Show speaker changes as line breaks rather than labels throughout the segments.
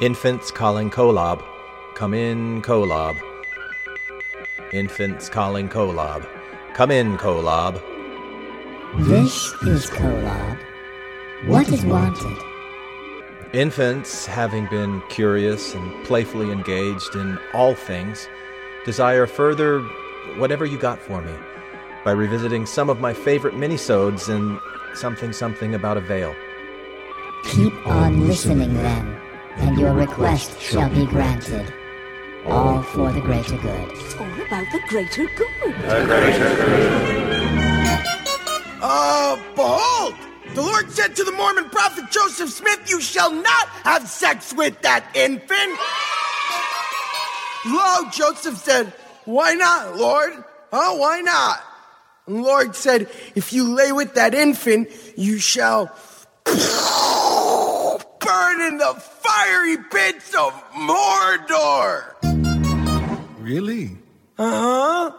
Infants calling Kolob. Come in, Kolob. Infants calling Kolob. Come in, Kolob.
This is Kolob. What is wanted?
Infants, having been curious and playfully engaged in all things, desire further whatever you got for me by revisiting some of my favorite minisodes in something something about a veil.
Keep on listening then, and your request shall be granted. All for the greater good.
It's all about the greater good. The greater good.
Uh, behold! The Lord said to the Mormon prophet Joseph Smith, You shall not have sex with that infant! Lo, Joseph said, Why not, Lord? Huh? Why not? And the Lord said, If you lay with that infant, you shall burn in the fiery pits of Mordor!
Really?
Uh huh.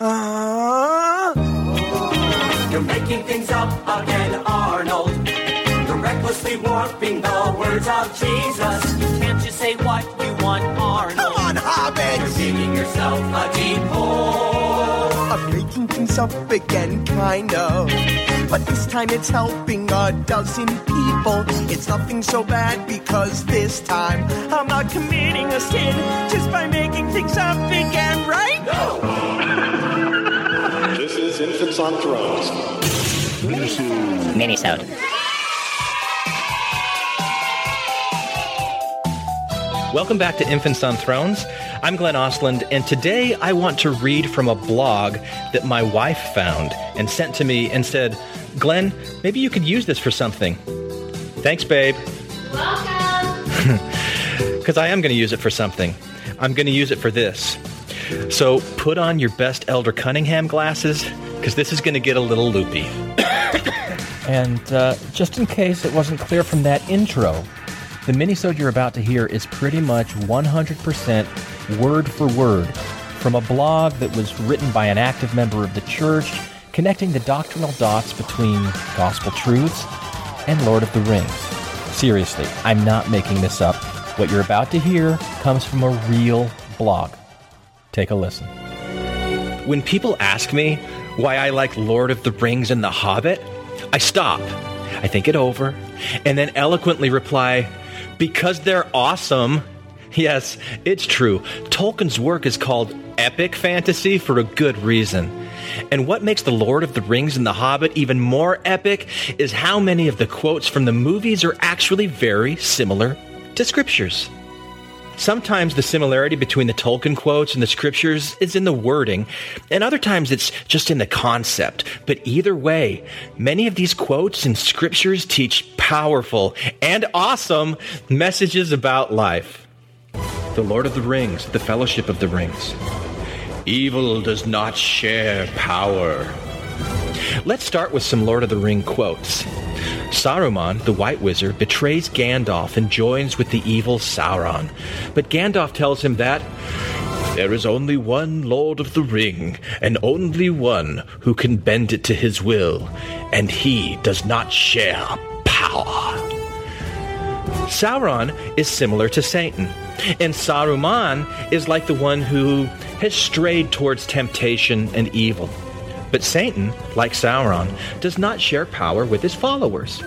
Uh huh.
You're making things up again, Arnold. You're recklessly warping the words of Jesus.
You can't you say what you want, Arnold?
Come on,
You're
hobbits!
digging yourself a deep hole.
I'm making things up again, kind of. But this time it's helping a dozen people. It's nothing so bad because this time I'm not committing a sin just by making things up again, right?
This is Infants on Thrones.
Minisode.
Welcome back to Infants on Thrones. I'm Glenn Ostlund, and today I want to read from a blog that my wife found and sent to me and said, Glenn, maybe you could use this for something. Thanks, babe.
Welcome.
Because I am going to use it for something. I'm going to use it for this. So put on your best Elder Cunningham glasses, because this is going to get a little loopy.
And uh, just in case it wasn't clear from that intro, the minisode you're about to hear is pretty much 100% word for word from a blog that was written by an active member of the church, connecting the doctrinal dots between gospel truths and Lord of the Rings. Seriously, I'm not making this up. What you're about to hear comes from a real blog. Take a listen.
When people ask me why I like Lord of the Rings and The Hobbit, I stop. I think it over, and then eloquently reply, because they're awesome. Yes, it's true. Tolkien's work is called epic fantasy for a good reason. And what makes The Lord of the Rings and The Hobbit even more epic is how many of the quotes from the movies are actually very similar to scriptures. Sometimes the similarity between the Tolkien quotes and the scriptures is in the wording, and other times it's just in the concept. But either way, many of these quotes and scriptures teach powerful and awesome messages about life. The Lord of the Rings, the Fellowship of the Rings. Evil does not share power. Let's start with some Lord of the Ring quotes. Saruman, the White Wizard, betrays Gandalf and joins with the evil Sauron. But Gandalf tells him that there is only one Lord of the Ring, and only one who can bend it to his will, and he does not share power. Sauron is similar to Satan, and Saruman is like the one who has strayed towards temptation and evil. But Satan, like Sauron, does not share power with his followers.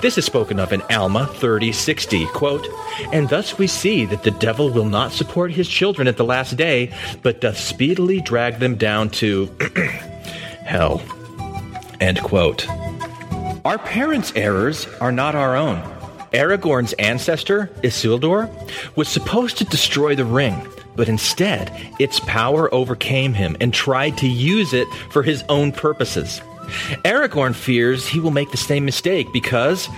This is spoken of in Alma 30:60, quote, "And thus we see that the devil will not support his children at the last day, but doth speedily drag them down to hell." End quote. Our parents' errors are not our own. Aragorn's ancestor, Isildur, was supposed to destroy the ring, but instead, its power overcame him and tried to use it for his own purposes. Aragorn fears he will make the same mistake because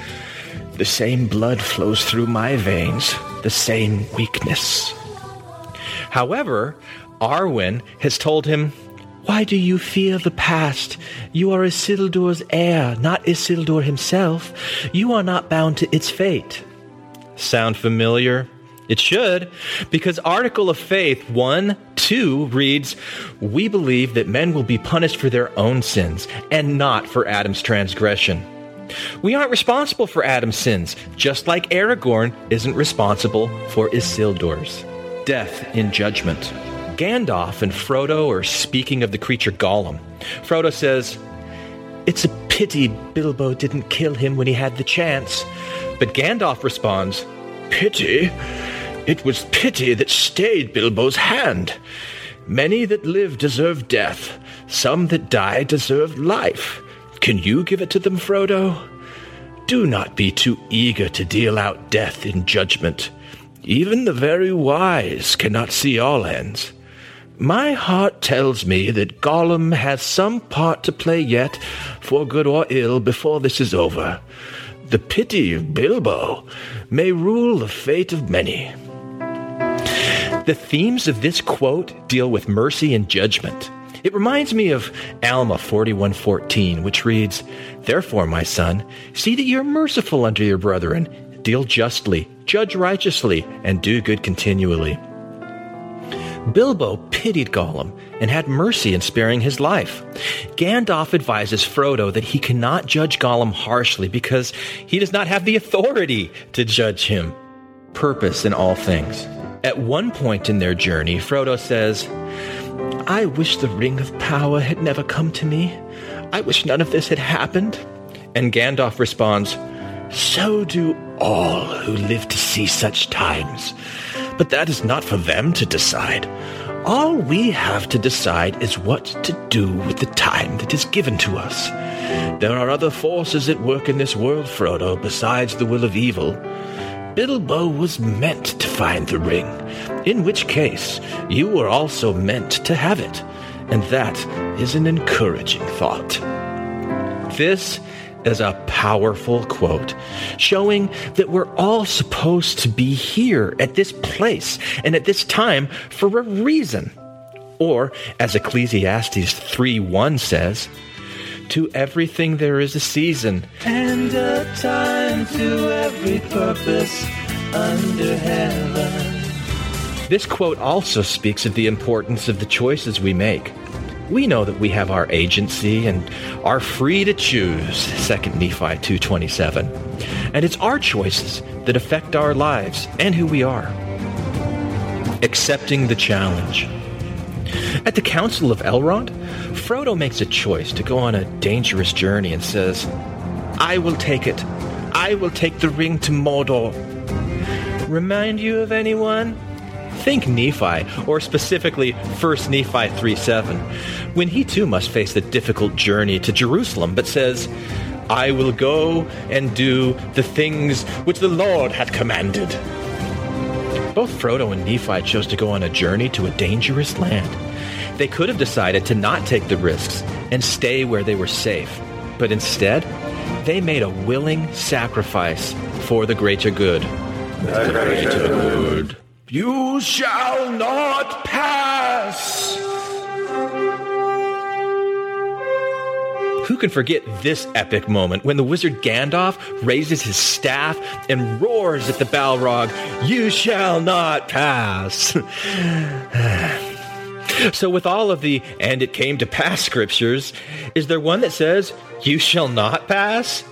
the same blood flows through my veins, the same weakness. However, Arwen has told him, Why do you fear the past? You are Isildur's heir, not Isildur himself. You are not bound to its fate. Sound familiar? It should, because Article of Faith 1 2 reads, We believe that men will be punished for their own sins and not for Adam's transgression. We aren't responsible for Adam's sins, just like Aragorn isn't responsible for Isildur's. Death in judgment. Gandalf and Frodo are speaking of the creature Gollum. Frodo says, It's a pity Bilbo didn't kill him when he had the chance. But Gandalf responds, Pity? It was pity that stayed Bilbo's hand. Many that live deserve death, some that die deserve life. Can you give it to them, Frodo? Do not be too eager to deal out death in judgment. Even the very wise cannot see all ends. My heart tells me that Gollum has some part to play yet, for good or ill, before this is over. The pity of Bilbo may rule the fate of many. The themes of this quote deal with mercy and judgment. It reminds me of Alma 41:14, which reads, "Therefore, my son, see that you are merciful unto your brethren, deal justly, judge righteously, and do good continually." Bilbo pitied Gollum and had mercy in sparing his life. Gandalf advises Frodo that he cannot judge Gollum harshly because he does not have the authority to judge him. Purpose in all things. At one point in their journey, Frodo says, I wish the Ring of Power had never come to me. I wish none of this had happened. And Gandalf responds, So do all who live to see such times. But that is not for them to decide. All we have to decide is what to do with the time that is given to us. There are other forces at work in this world, Frodo, besides the will of evil. Bilbo was meant to find the ring, in which case you were also meant to have it, and that is an encouraging thought. This is a powerful quote, showing that we're all supposed to be here at this place and at this time for a reason. Or, as Ecclesiastes 3 1 says, to everything there is a season, and a time to every purpose under heaven. This quote also speaks of the importance of the choices we make. We know that we have our agency and are free to choose, 2 Nephi 2:27. And it's our choices that affect our lives and who we are. Accepting the challenge. At the Council of Elrond, Frodo makes a choice to go on a dangerous journey and says, I will take it. I will take the ring to Mordor. Remind you of anyone? Think Nephi, or specifically 1 Nephi 3 7, when he too must face the difficult journey to Jerusalem, but says, I will go and do the things which the Lord hath commanded. Both Frodo and Nephi chose to go on a journey to a dangerous land. They could have decided to not take the risks and stay where they were safe, but instead, they made a willing sacrifice for the greater good.
The greater good. You shall not pass!
Who can forget this epic moment when the wizard Gandalf raises his staff and roars at the Balrog, You shall not pass! so, with all of the and it came to pass scriptures, is there one that says, You shall not pass?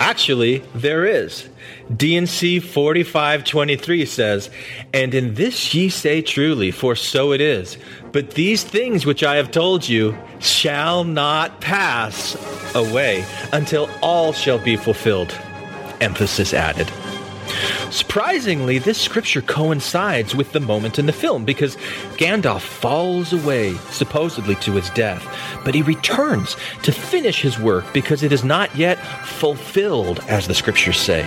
Actually, there is. D&C 4523 says, And in this ye say truly, for so it is. But these things which I have told you shall not pass away until all shall be fulfilled. Emphasis added. Surprisingly, this scripture coincides with the moment in the film because Gandalf falls away, supposedly to his death, but he returns to finish his work because it is not yet fulfilled, as the scriptures say.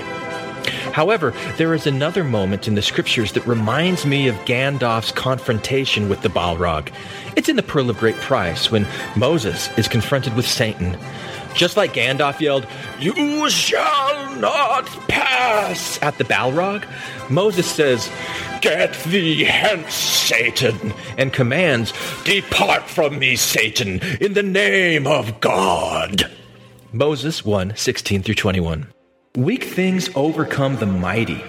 However, there is another moment in the scriptures that reminds me of Gandalf's confrontation with the Balrog. It's in the Pearl of Great Price when Moses is confronted with Satan. Just like Gandalf yelled, You shall not pass at the Balrog, Moses says, Get thee hence, Satan, and commands, Depart from me, Satan, in the name of God. Moses 1 16 through 21. Weak things overcome the mighty.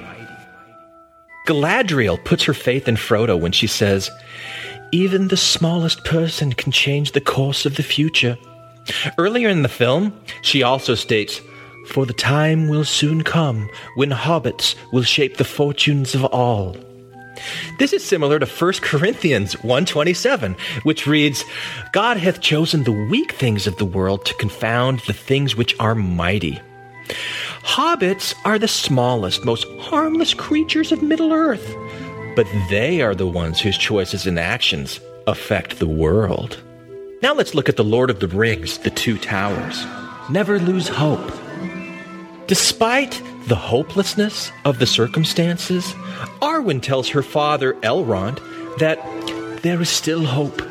Galadriel puts her faith in Frodo when she says, Even the smallest person can change the course of the future. Earlier in the film, she also states, For the time will soon come when hobbits will shape the fortunes of all. This is similar to 1 Corinthians 1:27, which reads, God hath chosen the weak things of the world to confound the things which are mighty. Hobbits are the smallest, most harmless creatures of Middle-earth, but they are the ones whose choices and actions affect the world. Now let's look at the Lord of the Rings, the Two Towers. Never lose hope. Despite the hopelessness of the circumstances, Arwen tells her father, Elrond, that there is still hope.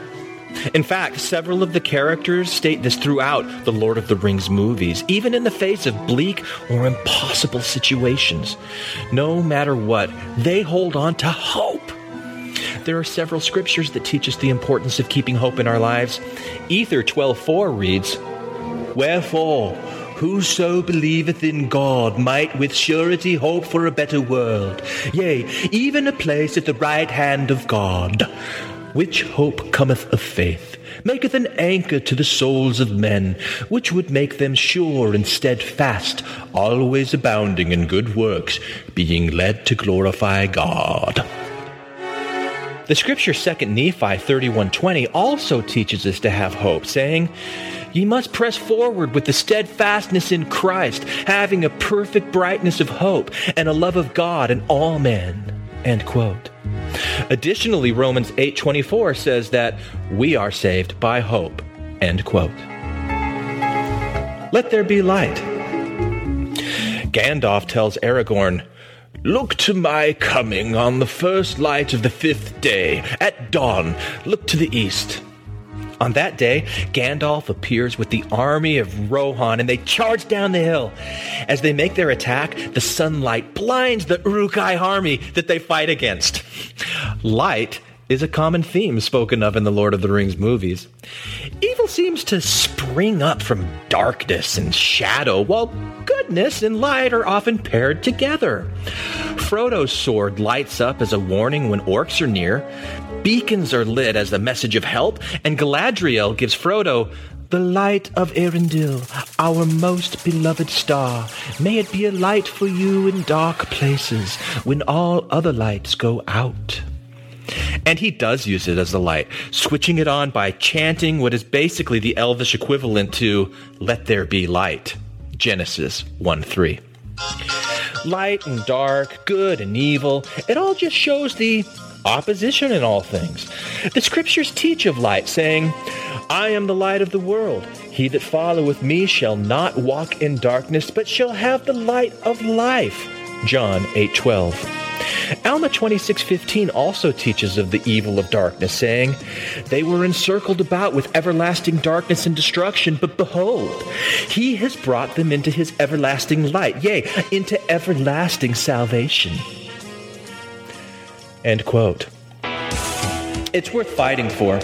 In fact, several of the characters state this throughout the Lord of the Rings movies, even in the face of bleak or impossible situations. No matter what, they hold on to hope. There are several scriptures that teach us the importance of keeping hope in our lives. Ether 12:4 reads, "Wherefore, whoso believeth in God might with surety hope for a better world, yea, even a place at the right hand of God." Which hope cometh of faith, maketh an anchor to the souls of men, which would make them sure and steadfast, always abounding in good works, being led to glorify God. The scripture 2 Nephi 31:20 also teaches us to have hope, saying, Ye must press forward with the steadfastness in Christ, having a perfect brightness of hope and a love of God and all men. End quote. Additionally, Romans 8:24 says that we are saved by hope. End quote. Let there be light. Gandalf tells Aragorn, Look to my coming on the first light of the fifth day. At dawn, look to the east. On that day, Gandalf appears with the army of Rohan and they charge down the hill. As they make their attack, the sunlight blinds the Uruk-hai army that they fight against. Light is a common theme spoken of in the Lord of the Rings movies. Evil seems to spring up from darkness and shadow, while goodness and light are often paired together. Frodo's sword lights up as a warning when orcs are near, beacons are lit as a message of help, and Galadriel gives Frodo the light of Eärendil, our most beloved star. May it be a light for you in dark places when all other lights go out. And he does use it as a light, switching it on by chanting what is basically the elvish equivalent to Let There Be Light. Genesis 1 3. Light and dark, good and evil, it all just shows the opposition in all things. The scriptures teach of light, saying, I am the light of the world. He that followeth me shall not walk in darkness, but shall have the light of life. John 8 12. Alma 26:15 also teaches of the evil of darkness, saying, "They were encircled about with everlasting darkness and destruction, but behold, he has brought them into his everlasting light, yea, into everlasting salvation." End quote. It's worth fighting for.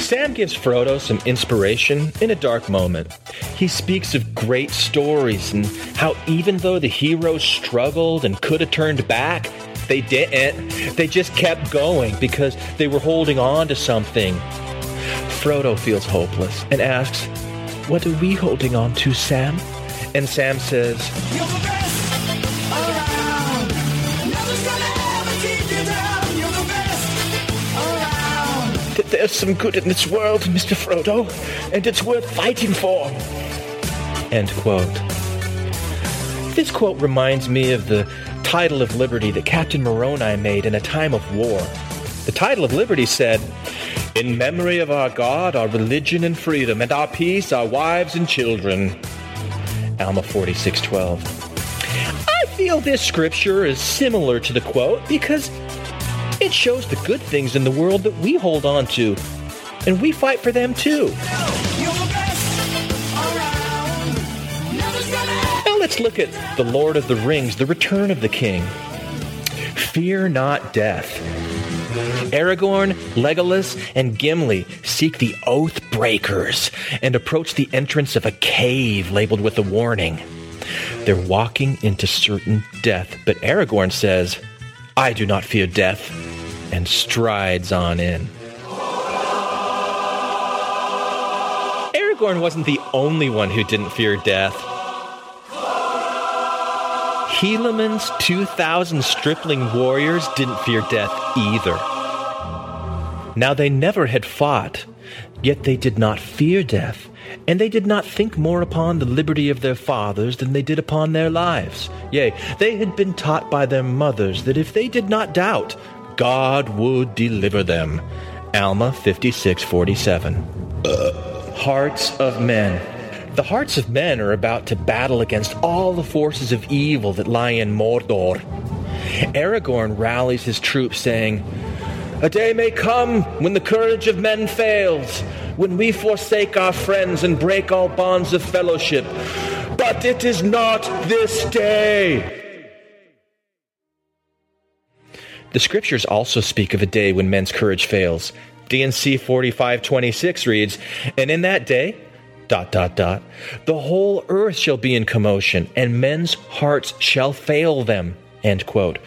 Sam gives Frodo some inspiration in a dark moment. He speaks of great stories and how even though the heroes struggled and could have turned back, they didn't. They just kept going because they were holding on to something. Frodo feels hopeless and asks, What are we holding on to, Sam? And Sam says, that there's some good in this world, Mr. Frodo, and it's worth fighting for. End quote. This quote reminds me of the title of liberty that Captain Moroni made in a time of war. The title of liberty said, In memory of our God, our religion and freedom, and our peace, our wives and children. Alma 46:12. I feel this scripture is similar to the quote because it shows the good things in the world that we hold on to, and we fight for them too. Now let's look at The Lord of the Rings, The Return of the King. Fear not death. Aragorn, Legolas, and Gimli seek the Oath Breakers and approach the entrance of a cave labeled with a warning. They're walking into certain death, but Aragorn says, I do not fear death, and strides on in. Aragorn wasn't the only one who didn't fear death. Helaman's 2,000 stripling warriors didn't fear death either. Now they never had fought, yet they did not fear death, and they did not think more upon the liberty of their fathers than they did upon their lives. Yea, they had been taught by their mothers that if they did not doubt, God would deliver them. Alma 56:47. Uh, hearts of men. The hearts of men are about to battle against all the forces of evil that lie in Mordor. Aragorn rallies his troops, saying, A day may come when the courage of men fails, when we forsake our friends and break all bonds of fellowship. But it is not this day. The scriptures also speak of a day when men's courage fails. D&C 4526 reads, And in that day, dot dot dot the whole earth shall be in commotion and men's hearts shall fail them end quote.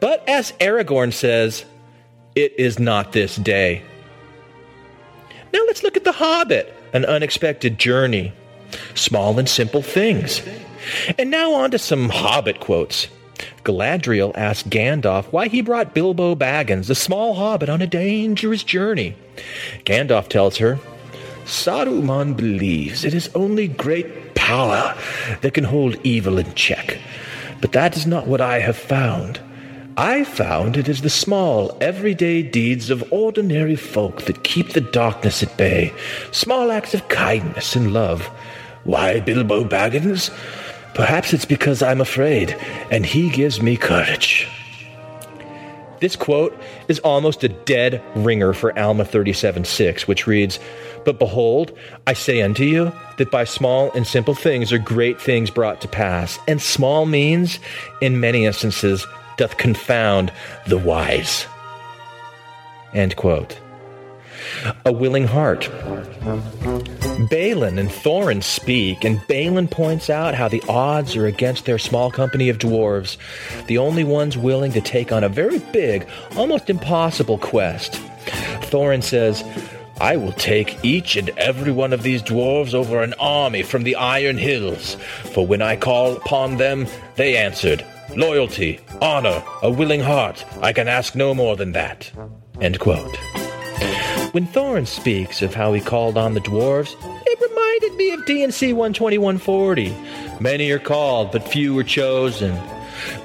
But as aragorn says it is not this day. Now let's look at the hobbit an unexpected journey. Small and simple things. And now on to some hobbit quotes Galadriel asked Gandalf why he brought Bilbo Baggins, a small hobbit, on a dangerous journey. Gandalf tells her, Saruman believes it is only great power that can hold evil in check. But that is not what I have found. I found it is the small, everyday deeds of ordinary folk that keep the darkness at bay, small acts of kindness and love. Why Bilbo Baggins? Perhaps it's because I'm afraid, and he gives me courage. This quote is almost a dead ringer for Alma 37:6, which reads, But behold, I say unto you that by small and simple things are great things brought to pass, and small means, in many instances, doth confound the wise. End quote. A willing heart. Balin and Thorin speak, and Balin points out how the odds are against their small company of dwarves, the only ones willing to take on a very big, almost impossible quest. Thorin says, I will take each and every one of these dwarves over an army from the Iron Hills, for when I call upon them, they answered, Loyalty, honor, a willing heart, I can ask no more than that. End quote. When Thorin speaks of how he called on the dwarves, it reminded me of D&C 12140. Many are called, but few are chosen.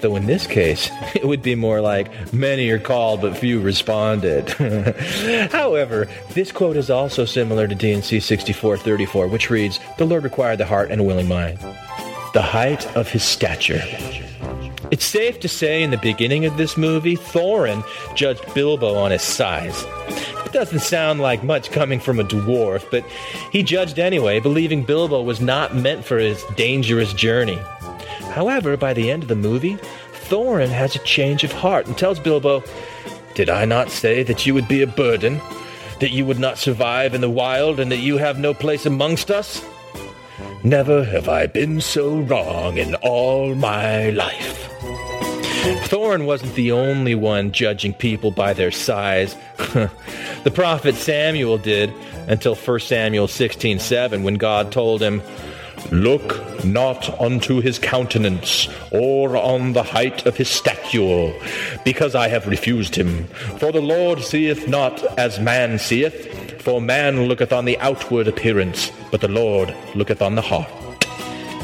Though in this case, it would be more like, many are called, but few responded. However, this quote is also similar to D&C 6434, which reads, The Lord required the heart and a willing mind. The height of his stature. It's safe to say in the beginning of this movie, Thorin judged Bilbo on his size. Doesn't sound like much coming from a dwarf, but he judged anyway, believing Bilbo was not meant for his dangerous journey. However, by the end of the movie, Thorin has a change of heart and tells Bilbo, Did I not say that you would be a burden? That you would not survive in the wild and that you have no place amongst us? Never have I been so wrong in all my life. Thorin wasn't the only one judging people by their size. the prophet Samuel did until 1 Samuel 16:7 when God told him, Look not unto his countenance, or on the height of his stature, because I have refused him. For the Lord seeth not as man seeth, for man looketh on the outward appearance, but the Lord looketh on the heart.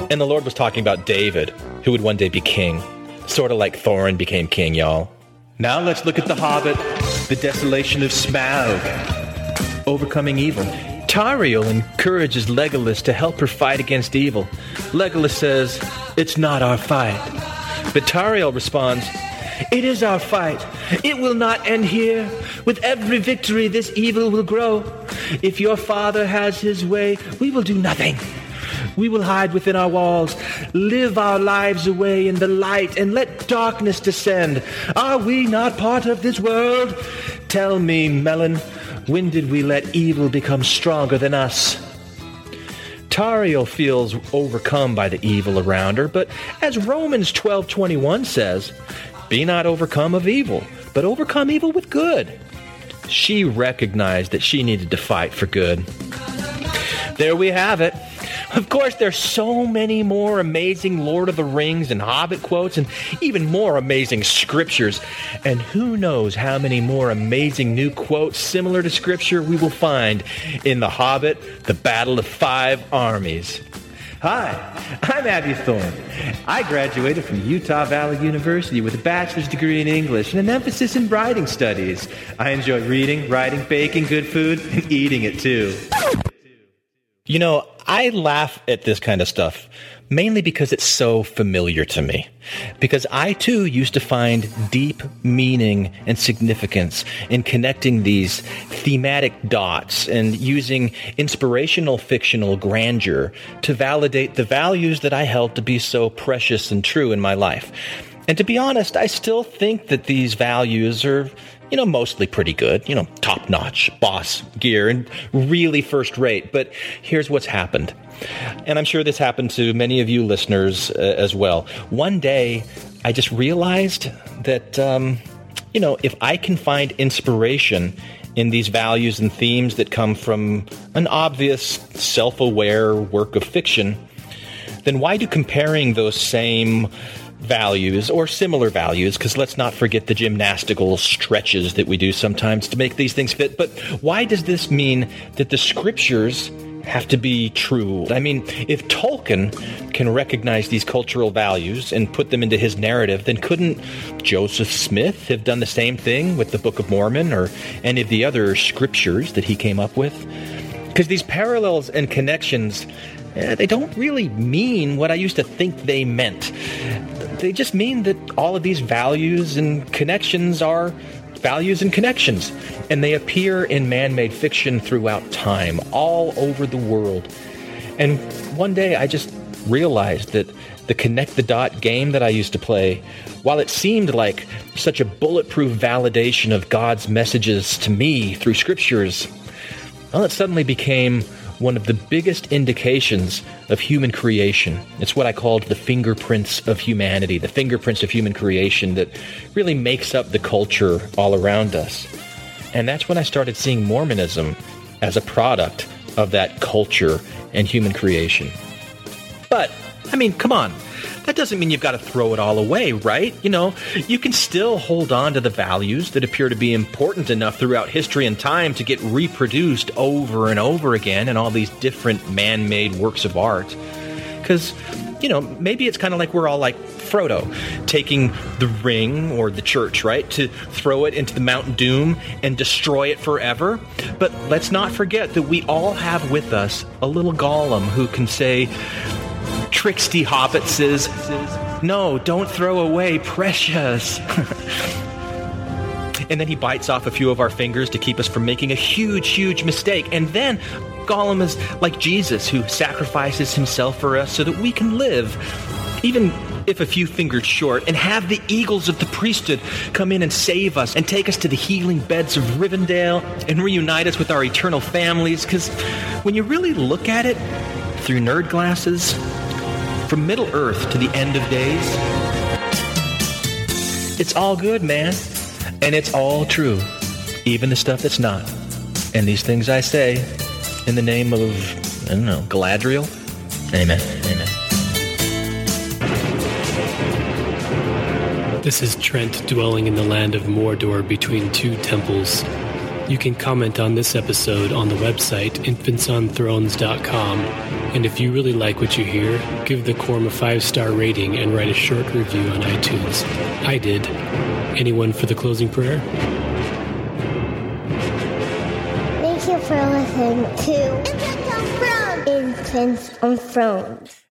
And the Lord was talking about David, who would one day be king. Sort of like Thorin became king, y'all. Now let's look at The Hobbit, the desolation of Smaug, overcoming evil. Tauriel encourages Legolas to help her fight against evil. Legolas says, It's not our fight. But Tauriel responds, It is our fight. It will not end here. With every victory, this evil will grow. If your father has his way, we will do nothing. We will hide within our walls, live our lives away in the light, and let darkness descend. Are we not part of this world? Tell me, Mellon, when did we let evil become stronger than us? Tauriel feels overcome by the evil around her, but as Romans 12:21 says, be not overcome of evil, but overcome evil with good. She recognized that she needed to fight for good. there we have it. Of course, there's so many more amazing Lord of the Rings and Hobbit quotes and even more amazing scriptures. And who knows how many more amazing new quotes similar to scripture we will find in The Hobbit, The Battle of Five Armies. Hi, I'm Abby Thorne. I graduated from Utah Valley University with a bachelor's degree in English and an emphasis in writing studies. I enjoy reading, writing, baking good food, and eating it too. You know, I laugh at this kind of stuff mainly because it's so familiar to me. Because I too used to find deep meaning and significance in connecting these thematic dots and using inspirational fictional grandeur to validate the values that I held to be so precious and true in my life. And to be honest, I still think that these values are you know, mostly pretty good, you know, top notch, boss gear, and really first rate. But here's what's happened. And I'm sure this happened to many of you listeners uh, as well. One day, I just realized that, um, you know, if I can find inspiration in these values and themes that come from an obvious, self aware work of fiction, then why do comparing those same values or similar values, because let's not forget the gymnastical stretches that we do sometimes to make these things fit. But why does this mean that the scriptures have to be true? I mean, if Tolkien can recognize these cultural values and put them into his narrative, then couldn't Joseph Smith have done the same thing with the Book of Mormon or any of the other scriptures that he came up with? Because these parallels and connections, eh, they don't really mean what I used to think they meant they just mean that all of these values and connections are values and connections. And they appear in man made fiction throughout time, all over the world. And one day I just realized that the connect the dot game that I used to play, while it seemed like such a bulletproof validation of God's messages to me through scriptures, well, it suddenly became one of the biggest indications of human creation. It's what I called the fingerprints of humanity, the fingerprints of human creation that really makes up the culture all around us. And that's when I started seeing Mormonism as a product of that culture and human creation. But, I mean, come on that doesn't mean you've got to throw it all away, right? You know, you can still hold on to the values that appear to be important enough throughout history and time to get reproduced over and over again in all these different man made works of art. Because, you know, maybe it's kind of like we're all like Frodo, taking the ring or the church, right, to throw it into the Mount Doom and destroy it forever. But let's not forget that we all have with us a little Gollum who can say, Tricksy Hobbit says, No, don't throw away precious. and then he bites off a few of our fingers to keep us from making a huge, huge mistake. And then Gollum is like Jesus, who sacrifices himself for us so that we can live, even if a few fingers short, and have the eagles of the priesthood come in and save us and take us to the healing beds of Rivendell and reunite us with our eternal families. Because when you really look at it through nerd glasses, from Middle Earth to the end of days. It's all good, man. And it's all true, even the stuff that's not. And these things I say in the name of, I don't know, Galadriel. Amen.
Amen. This is Trent dwelling in the land of Mordor between two temples. You can comment on this episode on the website infantsonthrones.com. And if you really like what you hear, give the Quorum a five star rating and write a short review on iTunes. I did. Anyone for the closing prayer?
Thank you for listening to Infants on Thrones. Infants on Thrones.